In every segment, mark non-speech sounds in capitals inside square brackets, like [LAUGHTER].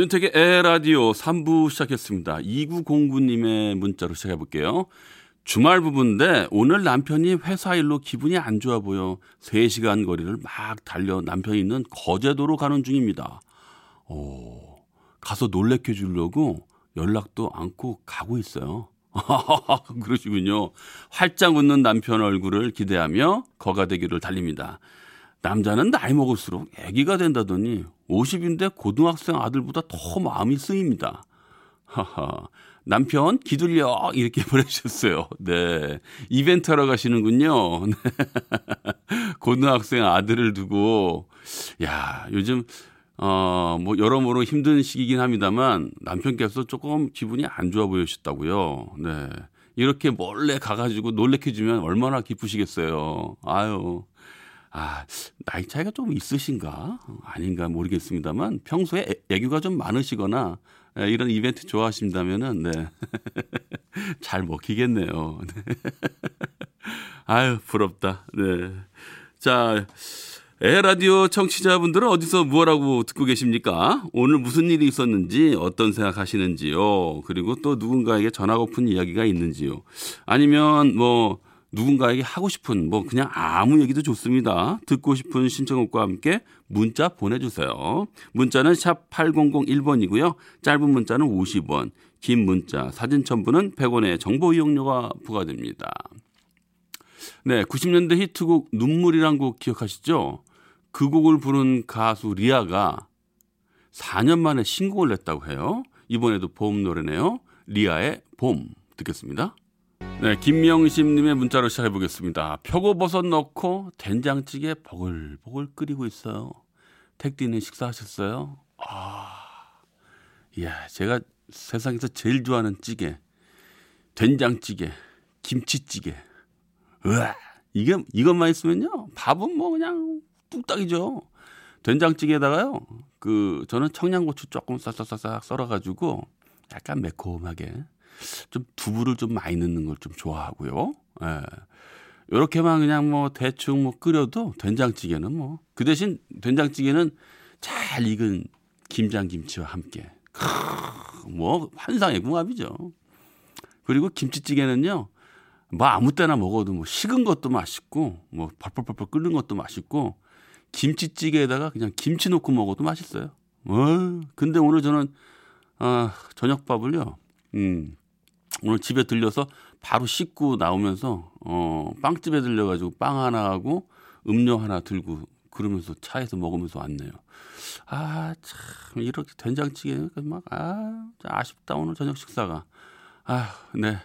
윤택의 에라디오 3부 시작했습니다. 2909님의 문자로 시작해 볼게요. 주말 부부인데 오늘 남편이 회사 일로 기분이 안 좋아 보여 3시간 거리를 막 달려 남편이 있는 거제도로 가는 중입니다. 오, 가서 놀래켜 주려고 연락도 않고 가고 있어요. [LAUGHS] 그러시군요. 활짝 웃는 남편 얼굴을 기대하며 거가대교를 달립니다. 남자는 나이 먹을수록 아기가 된다더니 50인데 고등학생 아들보다 더 마음이 쓰입니다. 하하. 남편 기둘려 이렇게 [LAUGHS] 보내주셨어요. 네. 이벤트 하러 가시는군요. [LAUGHS] 네. 고등학생 아들을 두고 야, 요즘 어, 뭐 여러모로 힘든 시기긴 합니다만 남편께서 조금 기분이 안 좋아 보이셨다고요. 네. 이렇게 몰래 가가지고 놀래켜 주면 얼마나 기쁘시겠어요. 아유. 아, 나이 차이가 좀 있으신가? 아닌가 모르겠습니다만 평소에 애, 애교가 좀 많으시거나 예, 이런 이벤트 좋아하신다면은 네. [LAUGHS] 잘 먹히겠네요. [LAUGHS] 네. 아유, 부럽다. 네. 자, 에 라디오 청취자분들은 어디서 무엇하고 듣고 계십니까? 오늘 무슨 일이 있었는지 어떤 생각하시는지요? 그리고 또 누군가에게 전하고픈 이야기가 있는지요? 아니면 뭐 누군가에게 하고 싶은 뭐 그냥 아무 얘기도 좋습니다. 듣고 싶은 신청곡과 함께 문자 보내주세요. 문자는 샵 8001번이고요. 짧은 문자는 50원, 긴 문자, 사진 첨부는 100원의 정보 이용료가 부과됩니다. 네, 90년대 히트곡 눈물이란 곡 기억하시죠? 그 곡을 부른 가수 리아가 4년 만에 신곡을 냈다고 해요. 이번에도 봄 노래네요. 리아의 봄 듣겠습니다. 네, 김명심님의 문자로 시작해 보겠습니다. 표고버섯 넣고 된장찌개 보글보글 끓이고 있어요. 택디는 식사하셨어요? 아, 이야, 제가 세상에서 제일 좋아하는 찌개, 된장찌개, 김치찌개. 으아, 이게 이것만 있으면요, 밥은 뭐 그냥 뚝딱이죠. 된장찌개에다가요, 그 저는 청양고추 조금 싹싹싹싹 썰어가지고 약간 매콤하게 좀 두부를 좀 많이 넣는 걸 좀 좋아하고요. 예. 요렇게만 그냥 뭐 대충 뭐 끓여도 된장찌개는 뭐 그 대신 된장찌개는 잘 익은 김장김치와 함께 크, 뭐 환상의 궁합이죠. 그리고 김치찌개는요. 뭐 아무 때나 먹어도 뭐 식은 것도 맛있고 뭐 펄펄펄펄 끓는 것도 맛있고 김치찌개에다가 그냥 김치 넣고 먹어도 맛있어요. 어, 근데 오늘 저는 아, 저녁밥을요. 음. 오늘 집에 들려서 바로 씻고 나오면서 어 빵집에 들려가지고 빵 하나 하고 음료 하나 들고 그러면서 차에서 먹으면서 왔네요. 아 참 이렇게 된장찌개 막아 아쉽다 오늘 저녁 식사가 아 네.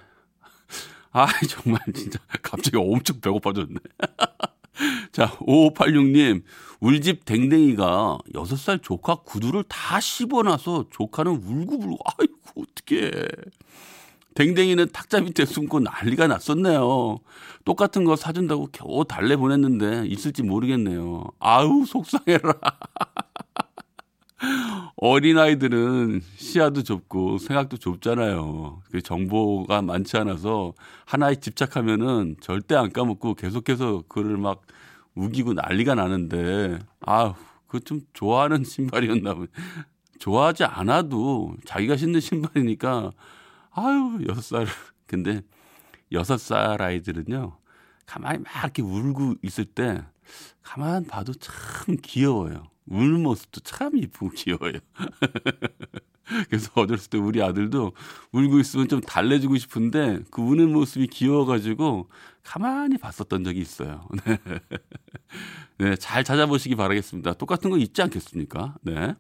아 [LAUGHS] 정말 진짜 갑자기 엄청 배고파졌네. [LAUGHS] 자, 5586님, 울집 댕댕이가 6살 조카 구두를 다 씹어놔서 조카는 울고불고, 아이고, 어떡해. 댕댕이는 탁자 밑에 숨고 난리가 났었네요. 똑같은 거 사준다고 겨우 달래 보냈는데 있을지 모르겠네요. 아우 속상해라. [LAUGHS] 어린아이들은 시야도 좁고 생각도 좁잖아요. 그 정보가 많지 않아서 하나에 집착하면은 절대 안 까먹고 계속해서 그를 막 우기고 난리가 나는데 아우 그 좀 좋아하는 신발이었나 보네. 좋아하지 않아도 자기가 신는 신발이니까 아유, 여섯 살. [LAUGHS] 근데 여섯 살 아이들은요, 가만히 막 이렇게 울고 있을 때, 가만 봐도 참 귀여워요. 우는 모습도 참 이쁘고 귀여워요. [LAUGHS] 그래서 어렸을 때 우리 아들도 울고 있으면 좀 달래주고 싶은데 그 우는 모습이 귀여워가지고 가만히 봤었던 적이 있어요. [LAUGHS] 네. 네, 잘 찾아보시기 바라겠습니다. 똑같은 거 있지 않겠습니까? 네.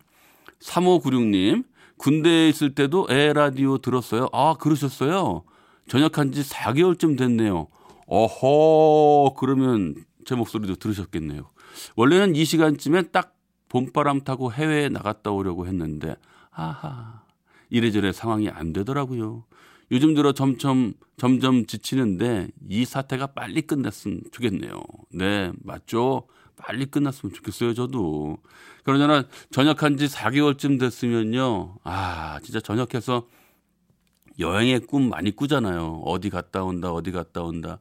3596님, 군대에 있을 때도 에 라디오 들었어요. 아, 그러셨어요? 전역한 지 4개월쯤 됐네요. 어허, 그러면 제 목소리도 들으셨겠네요. 원래는 이 시간쯤에 딱 봄바람 타고 해외에 나갔다 오려고 했는데, 아하, 이래저래 상황이 안 되더라고요. 요즘 들어 점점 점점 지치는데 이 사태가 빨리 끝났으면 좋겠네요. 네, 맞죠? 빨리 끝났으면 좋겠어요, 저도. 그러잖아 전역한 지 4개월쯤 됐으면요. 아, 진짜 전역해서 여행의 꿈 많이 꾸잖아요. 어디 갔다 온다, 어디 갔다 온다.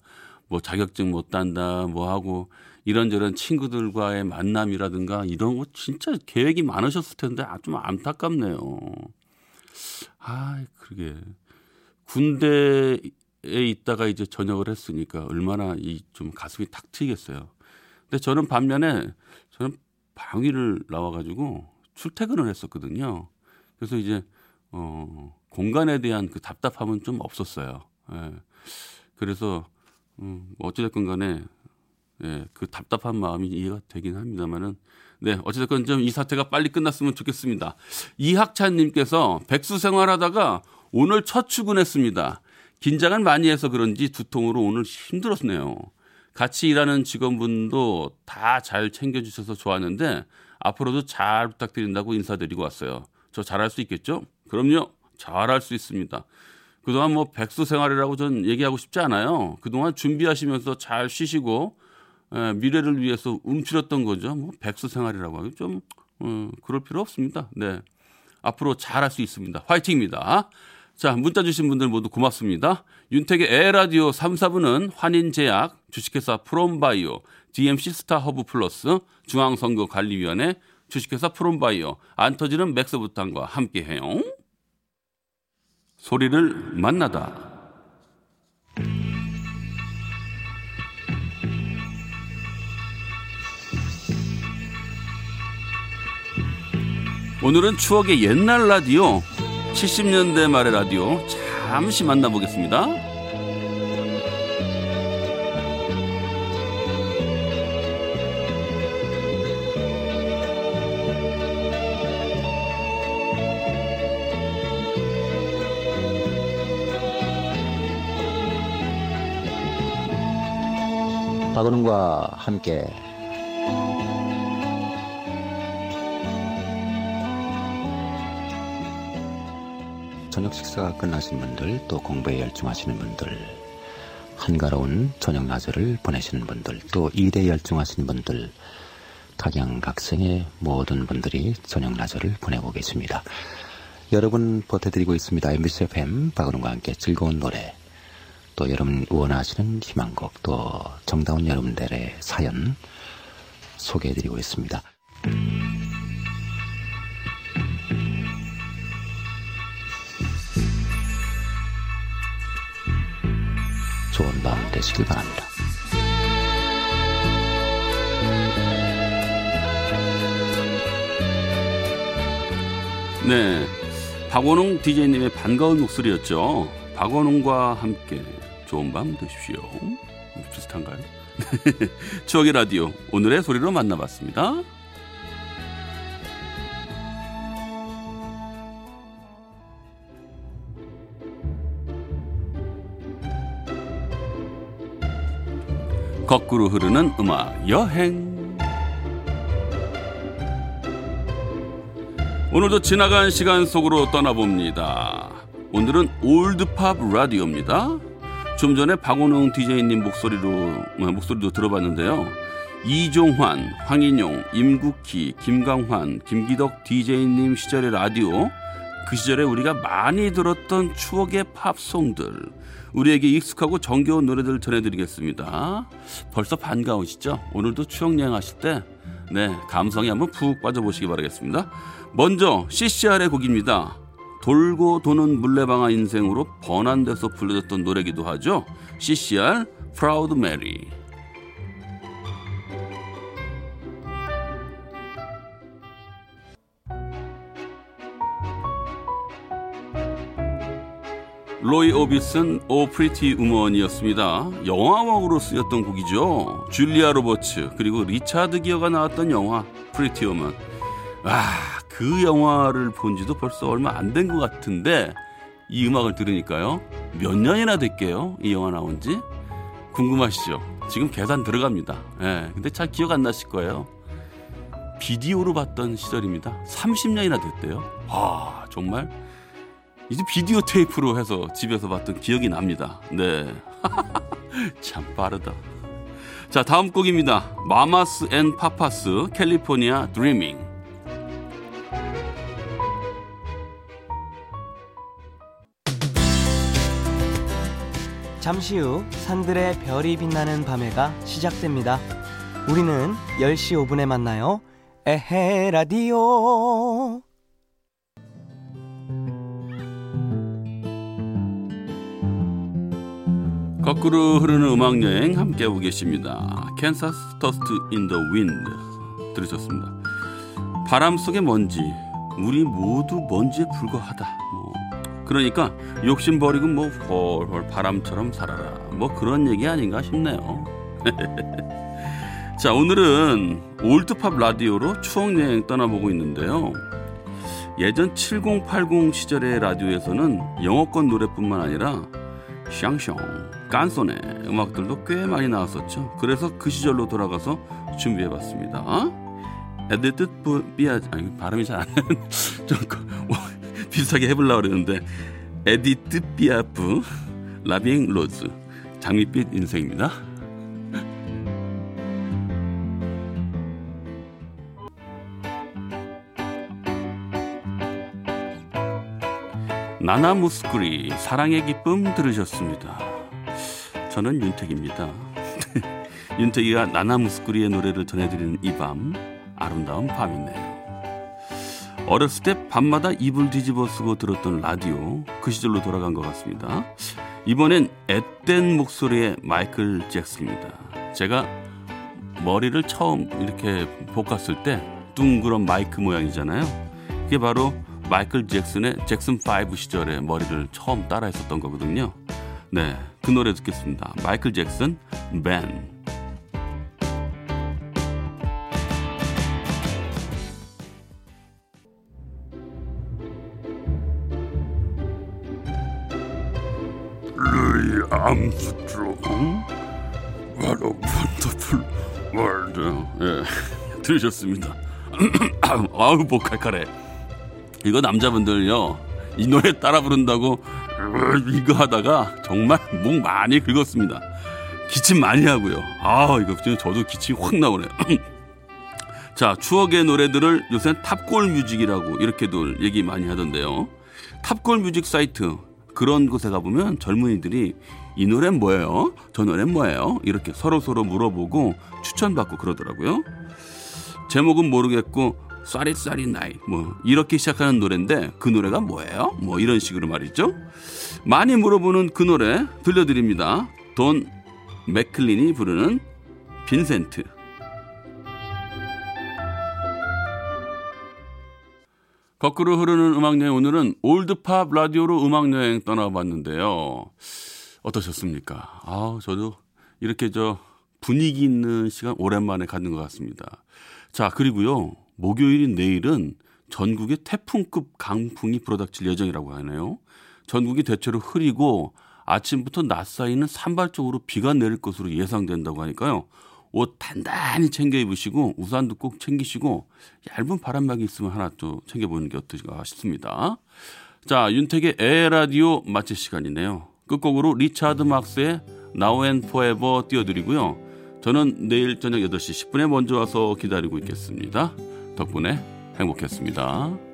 뭐 자격증 못 딴다, 뭐 하고 이런저런 친구들과의 만남이라든가 이런 거 진짜 계획이 많으셨을 텐데 아, 좀 안타깝네요. 아, 그러게. 군대에 있다가 이제 전역을 했으니까 얼마나 이 좀 가슴이 탁 트이겠어요. 근데 저는 반면에 저는 방위를 나와가지고 출퇴근을 했었거든요. 그래서 이제 어 공간에 대한 그 답답함은 좀 없었어요. 예. 그래서 음, 어찌됐건 간에 예, 그 답답한 마음이 이해가 되긴 합니다만은 네, 어찌됐건 좀 이 사태가 빨리 끝났으면 좋겠습니다. 이학찬님께서 백수 생활하다가 오늘 첫 출근했습니다. 긴장을 많이 해서 그런지 두통으로 오늘 힘들었네요. 같이 일하는 직원분도 다 잘 챙겨주셔서 좋았는데 앞으로도 잘 부탁드린다고 인사드리고 왔어요. 저 잘할 수 있겠죠? 그럼요. 잘할 수 있습니다. 그동안 뭐 백수 생활이라고 전 얘기하고 싶지 않아요. 그동안 준비하시면서 잘 쉬시고 에, 미래를 위해서 움츠렸던 거죠. 뭐 백수 생활이라고 하기 좀 어, 그럴 필요 없습니다. 네. 앞으로 잘할 수 있습니다. 화이팅입니다. 자, 문자 주신 분들 모두 고맙습니다. 윤택의 에헤라디오 3, 4부는 환인제약, 주식회사 프롬바이오, DMC 스타 허브 플러스, 중앙선거관리위원회, 주식회사 프롬바이오, 안 터지는 맥스부탄과 함께해요. 소리를 만나다. 오늘은 추억의 옛날 라디오 70년대 말의 라디오 잠시 만나보겠습니다. 박은웅과 함께 저녁 식사가 끝나신 분들 또 공부에 열중하시는 분들 한가로운 저녁 낮을 보내시는 분들 또 일에 열중하시는 분들 각양각생의 모든 분들이 저녁 낮을 보내고 계십니다. 여러분 보태드리고 있습니다. MBC FM 박은웅과 함께 즐거운 노래 또 여러분 원하시는 희망곡 또 정다운 여러분들의 사연 소개해드리고 있습니다. 좋 되시길 바랍니다. 네. 박원웅 DJ님의 반가운 목소리였죠. 박원웅과 함께 좋은 밤 되십시오. 비슷한가요? [LAUGHS] 추억의 라디오 오늘의 소리로 만나봤습니다. 거꾸로 흐르는 음악 여행 오늘도 지나간 시간 속으로 떠나봅니다. 오늘은 올드팝 라디오입니다. 좀 전에 박원웅 DJ님 목소리로 어, 목소리도 들어봤는데요. 이종환, 황인용, 임국희, 김강환, 김기덕 DJ님 시절의 라디오 그 시절에 우리가 많이 들었던 추억의 팝송들 우리에게 익숙하고 정겨운 노래들 전해드리겠습니다. 벌써 반가우시죠? 오늘도 추억 여행하실 때 네, 감성에 한번 푹 빠져보시기 바라겠습니다. 먼저 CCR의 곡입니다. 돌고 도는 물레방아 인생으로 번안돼서 불려졌던 노래기도 하죠. CCR Proud Mary. 로이 오비슨 Oh Pretty Woman이었습니다. 영화음악으로 쓰였던 곡이죠. 줄리아 로버츠 그리고 리차드 기어가 나왔던 영화 Pretty Woman. 아, 그 영화를 본 지도 벌써 얼마 안 된 것 같은데 이 음악을 들으니까요. 몇 년이나 됐게요. 이 영화 나온 지. 궁금하시죠? 지금 계산 들어갑니다. 예. 근데 잘 기억 안 나실 거예요. 비디오로 봤던 시절입니다. 30년이나 됐대요. 아, 정말 이제 비디오 테이프로 해서 집에서 봤던 기억이 납니다. 네. [LAUGHS] 참 빠르다. 자, 다음 곡입니다. 마마스 앤 파파스 California Dreamin'. 잠시 후 산들의 별이 빛나는 밤에가 시작됩니다. 우리는 10시 5분에 만나요. 에헤라디오. 거꾸로 흐르는 음악 여행 함께 하고 계십니다. 캔사스 Dust in the Wind 들으셨습니다. 바람 속의 먼지 우리 모두 먼지에 불과하다. 뭐 그러니까 욕심 버리고 뭐 훨훨 바람처럼 살아라. 뭐 그런 얘기 아닌가 싶네요. [LAUGHS] 자 오늘은 old pop 라디오로 추억 여행 떠나보고 있는데요. 예전 7080 시절의 라디오에서는 영어권 노래뿐만 아니라 샹송, 칸초네 음악들도 꽤 많이 나왔었죠. 그래서 그 시절로 돌아가서 준비해봤습니다. 에드뜻 비아 아니 발음이 잘안 되는 [LAUGHS] 좀 뭐, 비슷하게 해보려고 그랬는데 에디트 피아프 La Vie en rose 장밋빛 인생입니다. 나나 무스쿠리 사랑의 기쁨 들으셨습니다. 저는 윤택입니다. [LAUGHS] 윤택이가 나나 무스쿠리의 노래를 전해드리는 이 밤 아름다운 밤이네요. 어렸을 때 밤마다 이불 뒤집어 쓰고 들었던 라디오 그 시절로 돌아간 것 같습니다. 이번엔 앳된 목소리의 마이클 잭스입니다. 제가 머리를 처음 이렇게 볶았을 때 둥그런 마이크 모양이잖아요. 그게 바로 마이클 잭슨의 잭슨 5 시절에 머리를 처음 따라 했었던 거거든요. 네, 그 노래 듣겠습니다. 마이클 잭슨, 밴. 루이 암스트롱 What a wonderful world 예, [LAUGHS] 들으셨습니다 [CLEARS THROAT] 아우 목칼칼해 이거 남자분들요 이 노래 따라 부른다고 이거 하다가 정말 목 많이 긁었습니다 기침 많이 하고요 아 이거 저도 기침이 확 나오네요 [CLEARS THROAT] 자 추억의 노래들을 요새 탑골 뮤직이라고 이렇게도 얘기 많이 하던데요 탑골 뮤직 사이트 그런 곳에 가보면 젊은이들이 이 노래는 뭐예요? 저 노래는 뭐예요? 이렇게 서로서로 물어보고 추천받고 그러더라고요. 제목은 모르겠고 starry starry night 뭐 이렇게 시작하는 노래인데 그 노래가 뭐예요? 뭐 이런 식으로 말이죠. 많이 물어보는 그 노래 들려드립니다. 돈 맥클린이 부르는 빈센트. 거꾸로 흐르는 음악여행 오늘은 올드팝 라디오로 음악여행 떠나봤는데요. 어떠셨습니까? 아, 저도 이렇게 저 분위기 있는 시간 오랜만에 갖는 것 같습니다. 자, 그리고요. 목요일인 내일은 전국에 태풍급 강풍이 불어닥칠 예정이라고 하네요. 전국이 대체로 흐리고 아침부터 낮 사이는 산발적으로 비가 내릴 것으로 예상된다고 하니까요. 옷 단단히 챙겨 입으시고 우산도 꼭 챙기시고 얇은 바람막이 있으면 하나 또 챙겨보는 게 어떨까 싶습니다. 자, 윤택의 에라디오 마칠 시간이네요. 끝곡으로 리차드 막스의 Now and Forever 띄워드리고요. 저는 내일 저녁 8시 10분에 먼저 와서 기다리고 있겠습니다. 덕분에 행복했습니다.